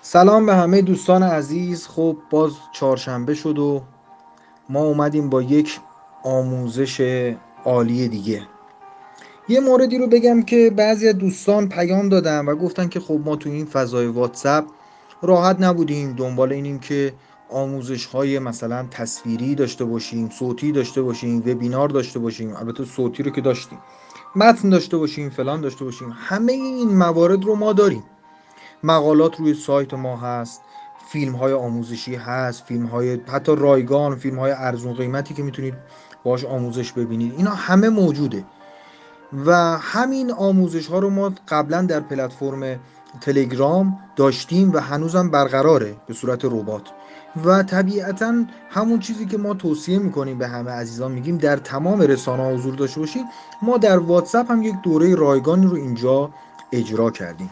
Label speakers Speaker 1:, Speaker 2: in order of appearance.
Speaker 1: سلام به همه دوستان عزیز. خب باز چهارشنبه شد و ما اومدیم با یک آموزش عالی دیگه. یه موردی رو بگم که بعضی از دوستان پیام دادن و گفتن که خب ما تو این فضای واتساپ راحت نبودیم. دنبال اینیم که آموزش های مثلا تصویری داشته باشیم صوتی داشته باشیم وبینار داشته باشیم. البته صوتی رو که داشتیم. متن داشته باشیم فلان داشته باشیم. همه این موارد رو ما داریم. مقالات روی سایت ما هست فیلم های آموزشی هست فیلم های حتی رایگان فیلم های ارزون قیمتی که می‌تونید باش آموزش ببینید. اینا همه موجوده. و همین آموزش ها رو ما قبلا در پلتفرم تلگرام داشتیم و هنوزم برقراره به صورت ربات. و طبیعتا همون چیزی که ما توصیه می‌کنیم به همه عزیزان میگیم در تمام رسانه حضور داشته باشید ما در واتساپ هم یک دوره رایگانی رو اینجا اجرا کردیم.